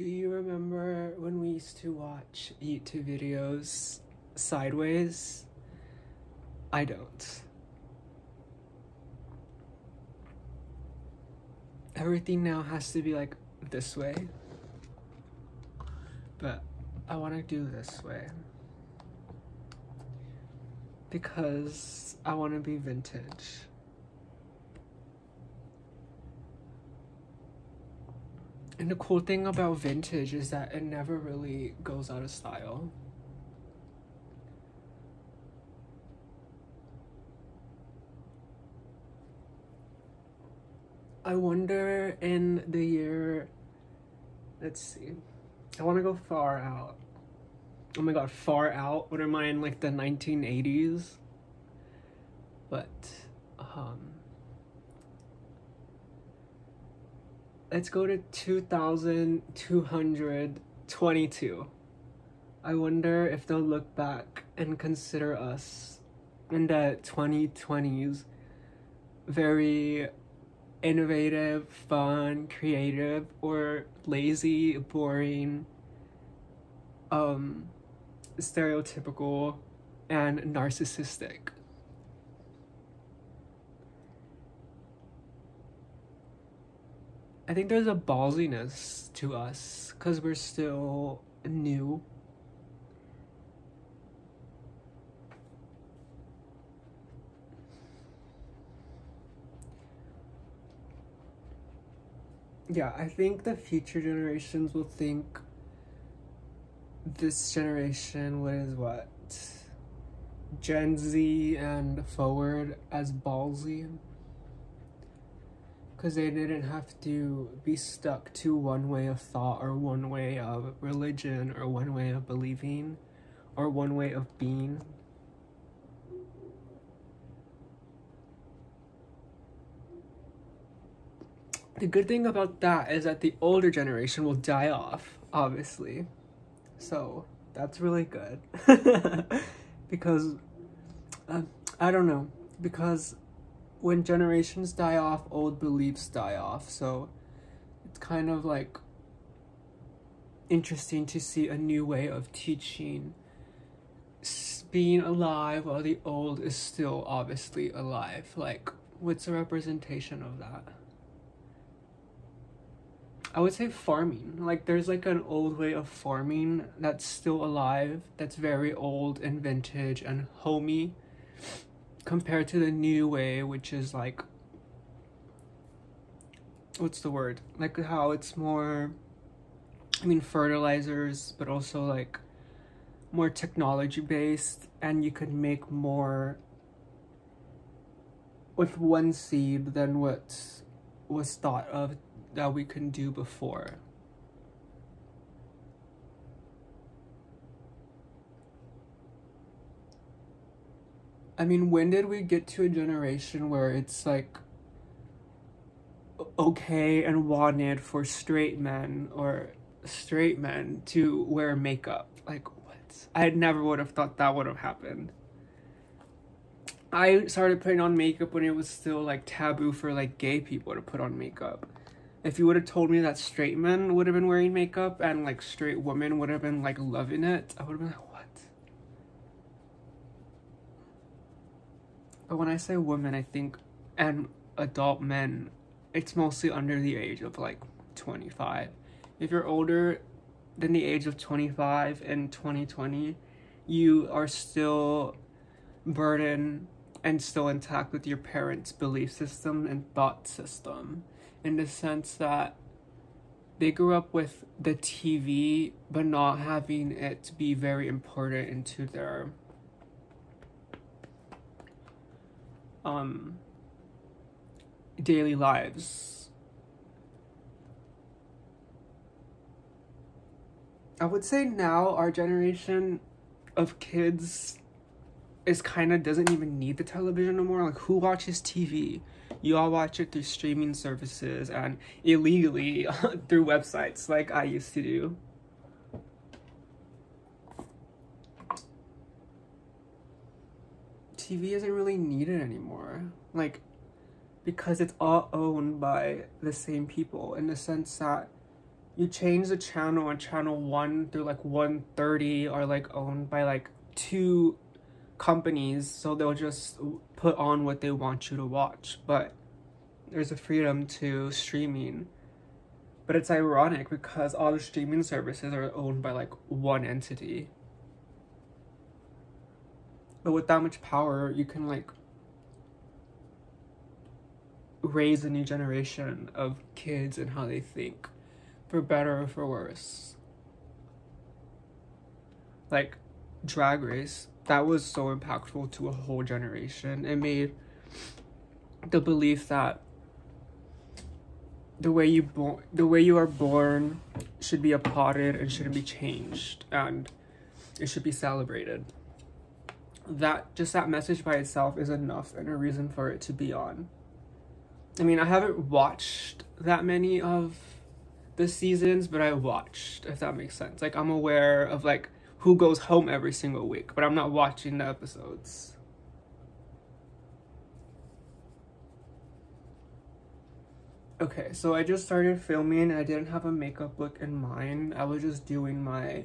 Do you remember when we used to watch YouTube videos sideways? I don't. Everything now has to be like this way. But I want to do this way. Because I want to be vintage. And the cool thing about vintage is that it never really goes out of style. I wonder in the year, let's see, I want to go far out. Oh my god, far out? What am I in like the 1980s? But, um, let's go to 2222. I wonder if they'll look back and consider us in the 2020s very innovative, fun, creative, or lazy, boring, um, stereotypical, and narcissistic. I think there's a ballsiness to us because we're still new. Yeah, I think the future generations will think this generation what is what Gen Z and forward as ballsy because they didn't have to be stuck to one way of thought or one way of religion or one way of believing or one way of being. The good thing about that is that the older generation will die off, obviously. So that's really good. because, uh, I don't know, because when generations die off, old beliefs die off. So it's kind of like interesting to see a new way of teaching being alive while the old is still obviously alive. Like, what's the representation of that? I would say farming. Like, there's like an old way of farming that's still alive, that's very old and vintage and homey compared to the new way, which is like, what's the word? Like how it's more, I mean, fertilizers, but also like more technology based, and you could make more with one seed than what was thought of that we can do before. I mean, when did we get to a generation where it's like okay and wanted for straight men or straight men to wear makeup? Like, what? I never would have thought that would have happened. I started putting on makeup when it was still like taboo for like gay people to put on makeup. If you would have told me that straight men would have been wearing makeup and like straight women would have been like loving it, I would have been like, But when I say women, I think, and adult men, it's mostly under the age of like 25. If you're older than the age of 25 in 2020, you are still burdened and still intact with your parents' belief system and thought system in the sense that they grew up with the TV but not having it to be very important into their um, daily lives. I would say now our generation of kids is kind of doesn't even need the television anymore. Like who watches TV? You all watch it through streaming services and illegally through websites like I used to do. TV isn't really needed anymore. Like, because it's all owned by the same people in the sense that you change the channel and channel 1 through like 130 are like owned by like two companies so they'll just put on what they want you to watch. But there's a freedom to streaming. But it's ironic because all the streaming services are owned by like one entity but with that much power you can like raise a new generation of kids and how they think for better or for worse. Like drag race that was so impactful to a whole generation. It made the belief that the way you born the way you are born should be applauded and shouldn't be changed and it should be celebrated that just that message by itself is enough and a reason for it to be on i mean i haven't watched that many of the seasons but i watched if that makes sense like i'm aware of like who goes home every single week but i'm not watching the episodes Okay, so I just started filming. I didn't have a makeup look in mind. I was just doing my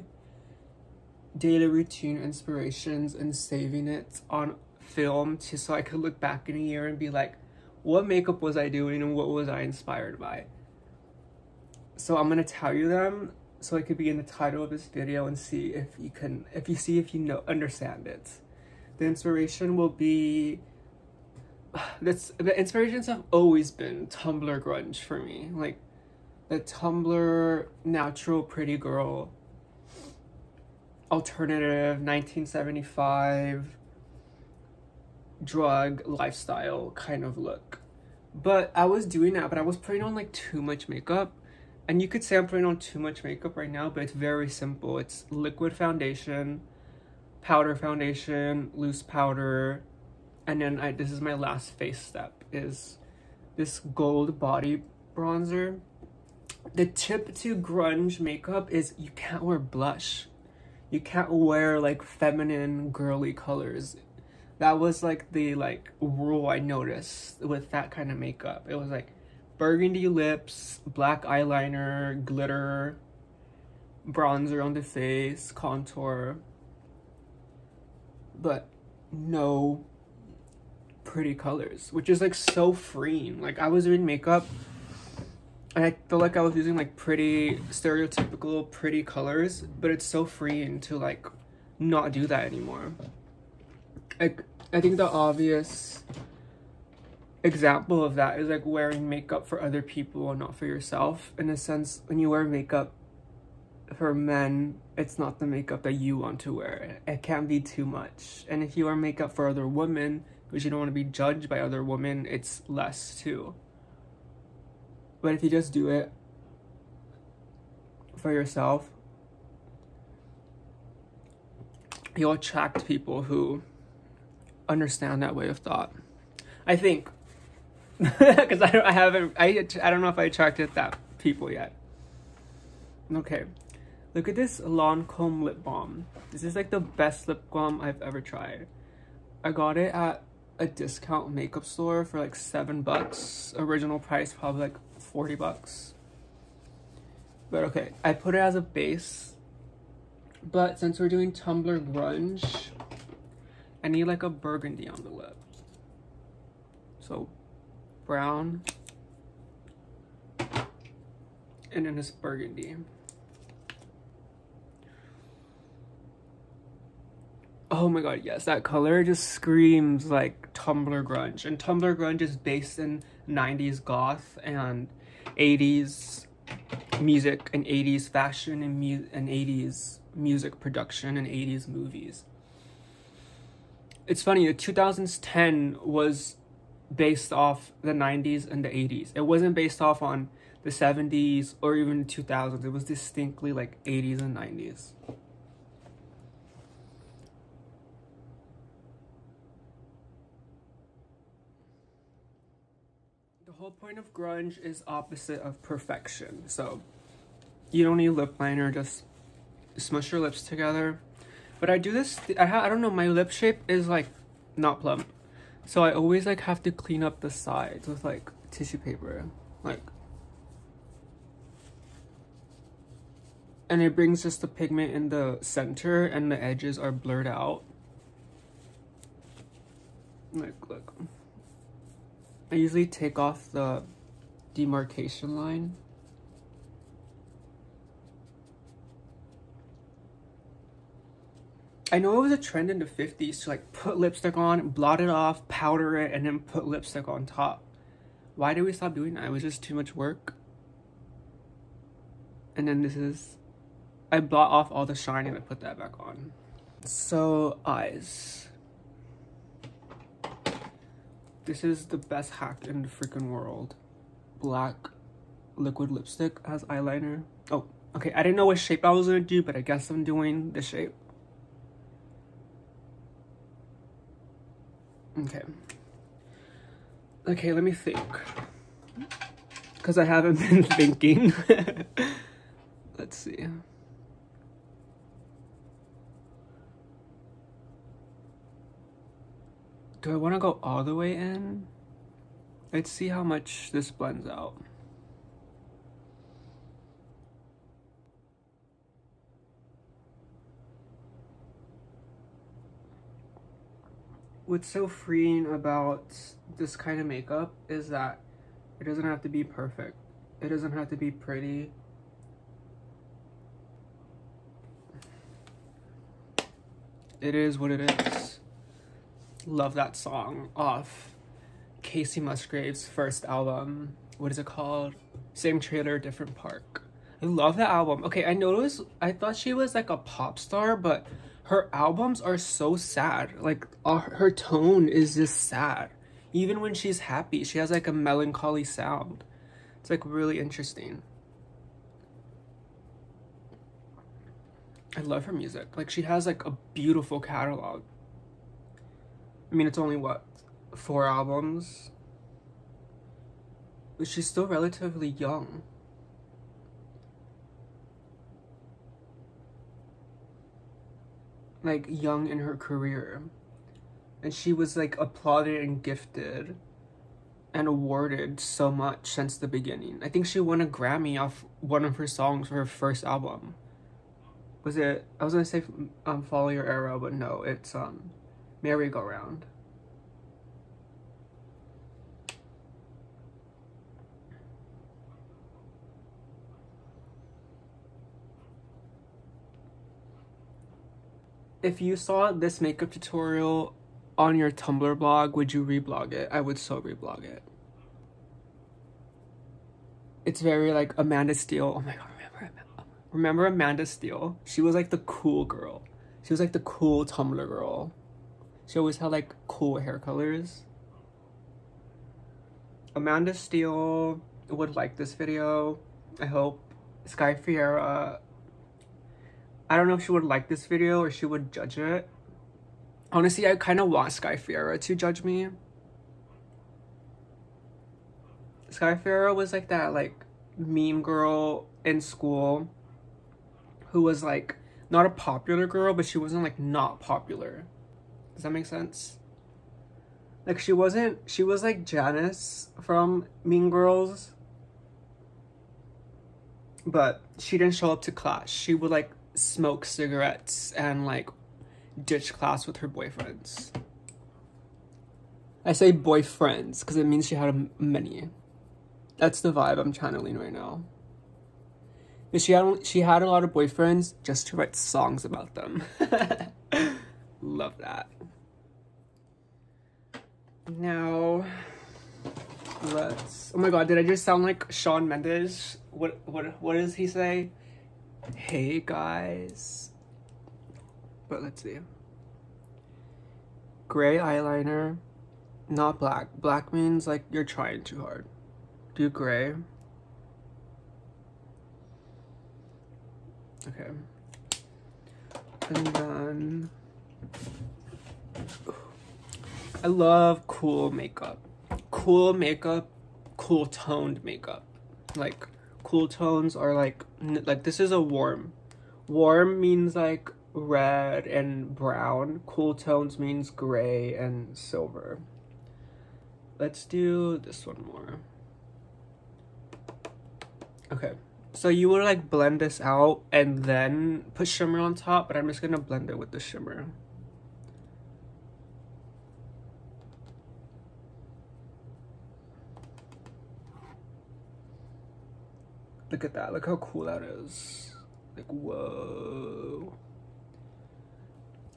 daily routine inspirations and saving it on film to so I could look back in a year and be like, what makeup was I doing and what was I inspired by? So I'm gonna tell you them so it could be in the title of this video and see if you can if you see if you know understand it. The inspiration will be that's the inspirations have always been Tumblr grunge for me. Like the Tumblr natural pretty girl alternative 1975 drug lifestyle kind of look. But I was doing that, but I was putting on like too much makeup. And you could say I'm putting on too much makeup right now, but it's very simple. It's liquid foundation, powder foundation, loose powder, and then I, this is my last face step is this gold body bronzer the tip to grunge makeup is you can't wear blush you can't wear like feminine girly colors. That was like the like rule i noticed with that kind of makeup. It was like burgundy lips black eyeliner glitter bronzer on the face contour. But no pretty colors, which is like so freeing. Like I was doing makeup I feel like I was using like pretty stereotypical pretty colors, but it's so freeing to like not do that anymore. Like I think the obvious example of that is like wearing makeup for other people and not for yourself. In a sense, when you wear makeup for men, it's not the makeup that you want to wear. It can't be too much. And if you wear makeup for other women, because you don't want to be judged by other women, it's less too. But if you just do it for yourself, you'll attract people who understand that way of thought. I think, because I, I haven't, I, I don't know if I attracted that people yet. Okay, look at this Lancome lip balm. This is like the best lip balm I've ever tried. I got it at a discount makeup store for like seven bucks. Original price probably like 40 bucks. But okay, I put it as a base. But since we're doing Tumblr Grunge, I need like a burgundy on the lip. So, brown. And then this burgundy. Oh my god, yes, that color just screams like Tumblr grunge. And Tumblr grunge is based in 90s goth and 80s music and 80s fashion and, mu- and 80s music production and 80s movies. It's funny, the 2010 was based off the 90s and the 80s. It wasn't based off on the 70s or even the 2000s. It was distinctly like 80s and 90s. Whole point of grunge is opposite of perfection. So you don't need lip liner, just smush your lips together. But I do this, I, I don't know, my lip shape is like not plump. So I always like have to clean up the sides with like tissue paper. Like and it brings just the pigment in the center and the edges are blurred out. Like, look. I usually take off the demarcation line. I know it was a trend in the 50s to like put lipstick on, blot it off, powder it, and then put lipstick on top. Why did we stop doing that? It was just too much work. And then this is, I blot off all the shine and I put that back on. So, eyes. This is the best hack in the freaking world. Black liquid lipstick as eyeliner. Oh, okay. I didn't know what shape I was gonna do, but I guess I'm doing the shape. Okay. Okay, let me think. Because I haven't been thinking. Let's see. Do I want to go all the way in? Let's see how much this blends out. What's so freeing about this kind of makeup is that it doesn't have to be perfect. It doesn't have to be pretty. It is what it is love that song off Kacey Musgraves' first album. What is it called? Same trailer, different park. I love that album. Okay, I noticed, I thought she was like a pop star, but her albums are so sad. Like, uh, her tone is just sad. Even when she's happy, she has like a melancholy sound. It's like really interesting. I love her music. Like, she has like a beautiful catalog. I mean, it's only what, four albums? But she's still relatively young. Like, young in her career. And she was, like, applauded and gifted and awarded so much since the beginning. I think she won a Grammy off one of her songs for her first album. Was it, I was gonna say um, Follow Your Arrow, but no, it's, um, merry-go-round. If you saw this makeup tutorial on your Tumblr blog, would you reblog it? I would so reblog it. It's very like Amanda Steele. Oh my god, remember remember Amanda Steele? She was like the cool girl. She was like the cool Tumblr girl. She always had like cool hair colors. Amanda Steele would like this video. I hope. Sky Ferreira. I don't know if she would like this video or she would judge it. Honestly, I kind of want Sky Ferreira to judge me. Sky Ferreira was like that like meme girl in school who was like not a popular girl, but she wasn't like not popular. Does that make sense? Like she wasn't, she was like Janis from Mean Girls. But she didn't show up to class. She would like smoke cigarettes and like ditch class with her boyfriends. I say boyfriends because it means she had many. That's the vibe I'm channeling right now. But she had she had a lot of boyfriends just to write songs about them. Love that. Now, let's. Oh my god, did I just sound like Shawn Mendes? What what what does he say? Hey guys. But let's see. Gray eyeliner, not black. Black means like you're trying too hard. Do gray. Okay. And then I love cool makeup. Cool makeup, cool toned makeup. Like cool tones are like like this is a warm. Warm means like red and brown. Cool tones means gray and silver. Let's do this one more. Okay. So you would like blend this out and then put shimmer on top, but I'm just gonna blend it with the shimmer. Look at that, look how cool that is. Like, whoa.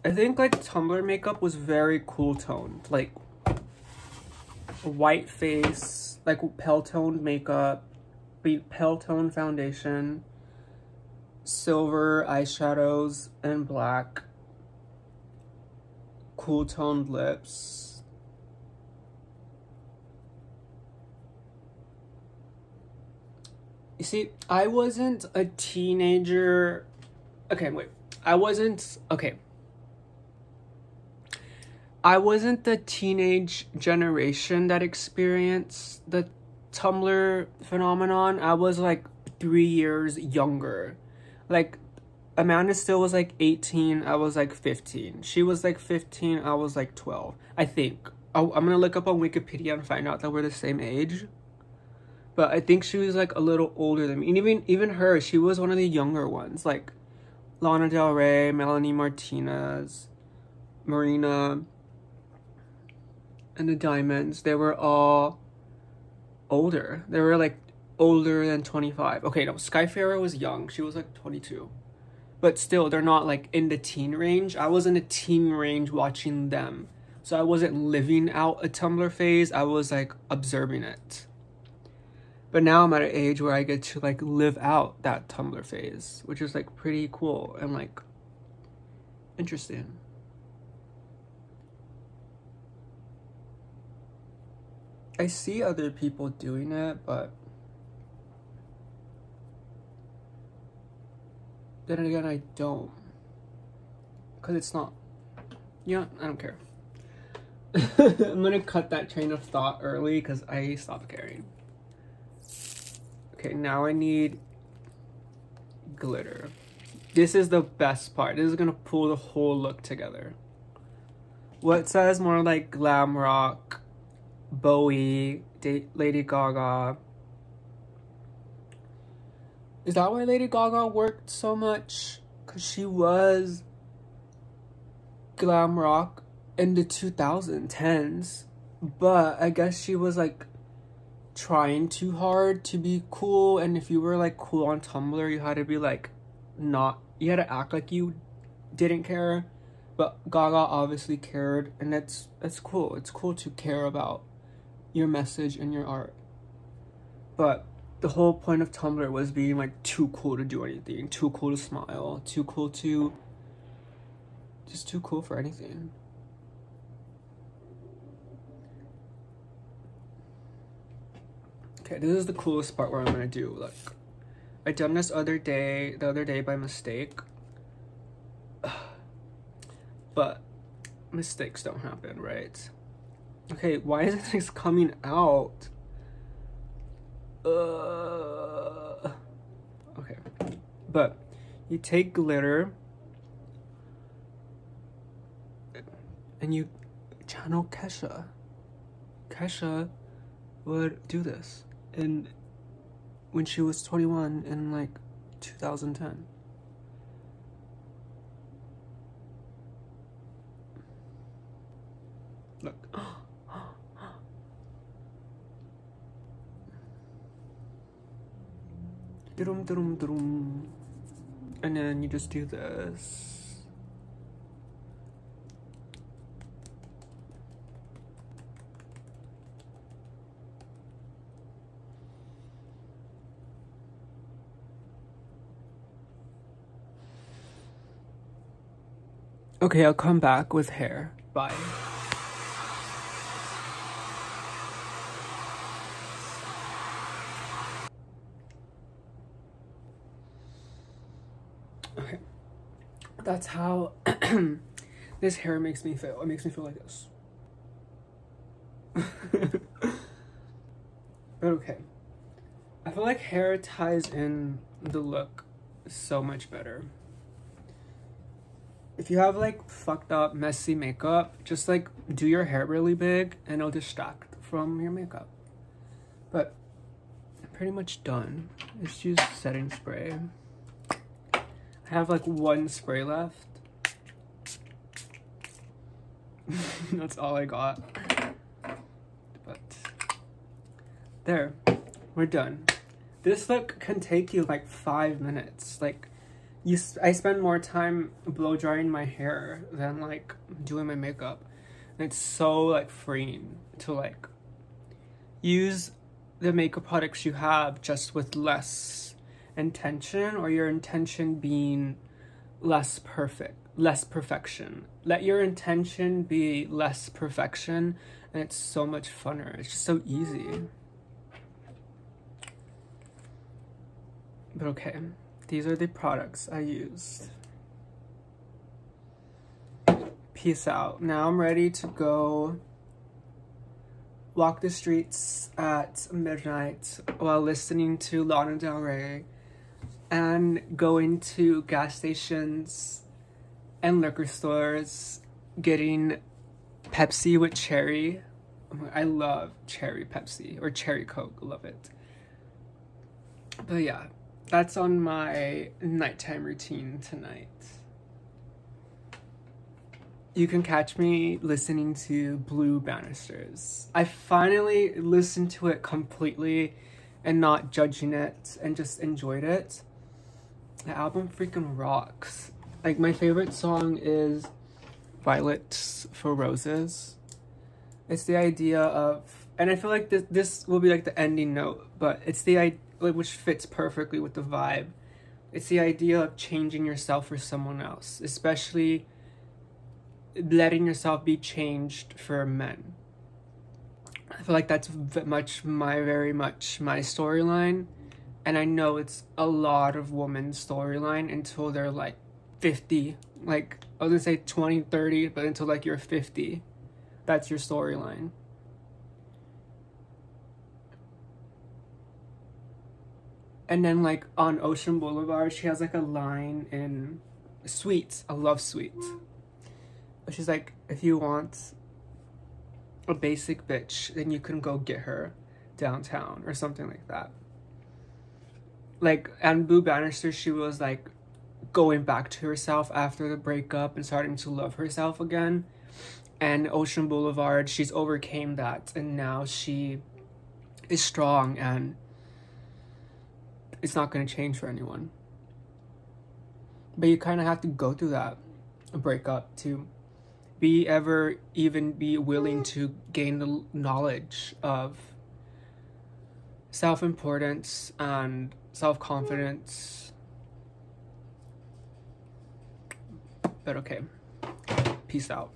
I think like Tumblr makeup was very cool toned. Like, white face, like pale toned makeup, pale-toned foundation, silver eyeshadows, and black, cool toned lips. You see, I wasn't a teenager. Okay, wait. I wasn't. Okay. I wasn't the teenage generation that experienced the Tumblr phenomenon. I was like three years younger. Like Amanda Steele was like 18, I was like 15. She was like 15, I was like 12. I think. Oh, i am gonna look up on Wikipedia and find out that we're the same age. But I think she was like a little older than me. And even even her, she was one of the younger ones. Like Lana Del Rey, Melanie Martinez, Marina, and the Diamonds. They were all older. They were like older than 25. Okay, no, Sky Ferreira was young. She was like 22. But still, they're not like in the teen range. I was in the teen range watching them. So I wasn't living out a Tumblr phase. I was like observing it. But now I'm at an age where I get to like live out that Tumblr phase, which is like pretty cool and like interesting. I see other people doing it, but then again, I don't. Because it's not. Yeah, I don't care. I'm gonna cut that train of thought early because I stopped caring. Okay, now I need glitter. This is the best part. This is gonna pull the whole look together. What says more like glam rock Bowie, Lady Gaga. Is that why Lady Gaga worked so much? Because she was glam rock in the 2010s. But I guess she was like trying too hard to be cool. And if you were like cool on Tumblr, you had to be like not, you had to act like you didn't care. But Gaga obviously cared. And that's, that's cool. It's cool to care about your message and your art. But the whole point of Tumblr was being like too cool to do anything, too cool to smile, too cool to just too cool for anything. Okay, this is the coolest part where I'm gonna do like I done this other day the other day by mistake. But mistakes don't happen, right? Okay, why is this coming out? Uh, okay, but you take glitter and you channel Kesha. Kesha would do this and when she was 21 in like 2010. Look. And then you just do this. Okay, I'll come back with hair. Bye. Okay. That's how this hair makes me feel. It makes me feel like this. but okay. I feel like hair ties in the look so much better. If you have like fucked up, messy makeup, just like do your hair really big and it'll distract from your makeup. But pretty much done. Let's use setting spray. I have like one spray left. That's all I got. But there, we're done. This look can take you like five minutes. Like, you, I spend more time blow drying my hair than like doing my makeup. And it's so like freeing to like use the makeup products you have just with less intention or your intention being less perfect, less perfection. Let your intention be less perfection and it's so much funner. It's just so easy. But okay, these are the products I used. Peace out. Now I'm ready to go walk the streets at midnight while listening to Lana Del Rey and going to gas stations and liquor stores getting Pepsi with cherry. I love cherry Pepsi or cherry Coke, love it. But yeah, that's on my nighttime routine tonight you can catch me listening to Blue Banisters. I finally listened to it completely and not judging it and just enjoyed it. The album freaking rocks. Like my favorite song is Violets for Roses. It's the idea of, and I feel like this this will be like the ending note, but it's the idea which fits perfectly with the vibe. It's the idea of changing yourself for someone else, especially letting yourself be changed for men. I feel like that's much my very much my storyline, and I know it's a lot of women's storyline until they're like 50. Like I was gonna say 20, 30, but until like you're 50, that's your storyline. And then like on Ocean Boulevard, she has like a line in Sweets. I love Sweets she's like, if you want a basic bitch, then you can go get her downtown or something like that. Like, and Blue Bannister, she was like going back to herself after the breakup and starting to love herself again. And Ocean Boulevard, she's overcame that and now she is strong and it's not going to change for anyone. But you kind of have to go through that breakup to be ever even be willing to gain the knowledge of self-importance and self-confidence. But okay. Peace out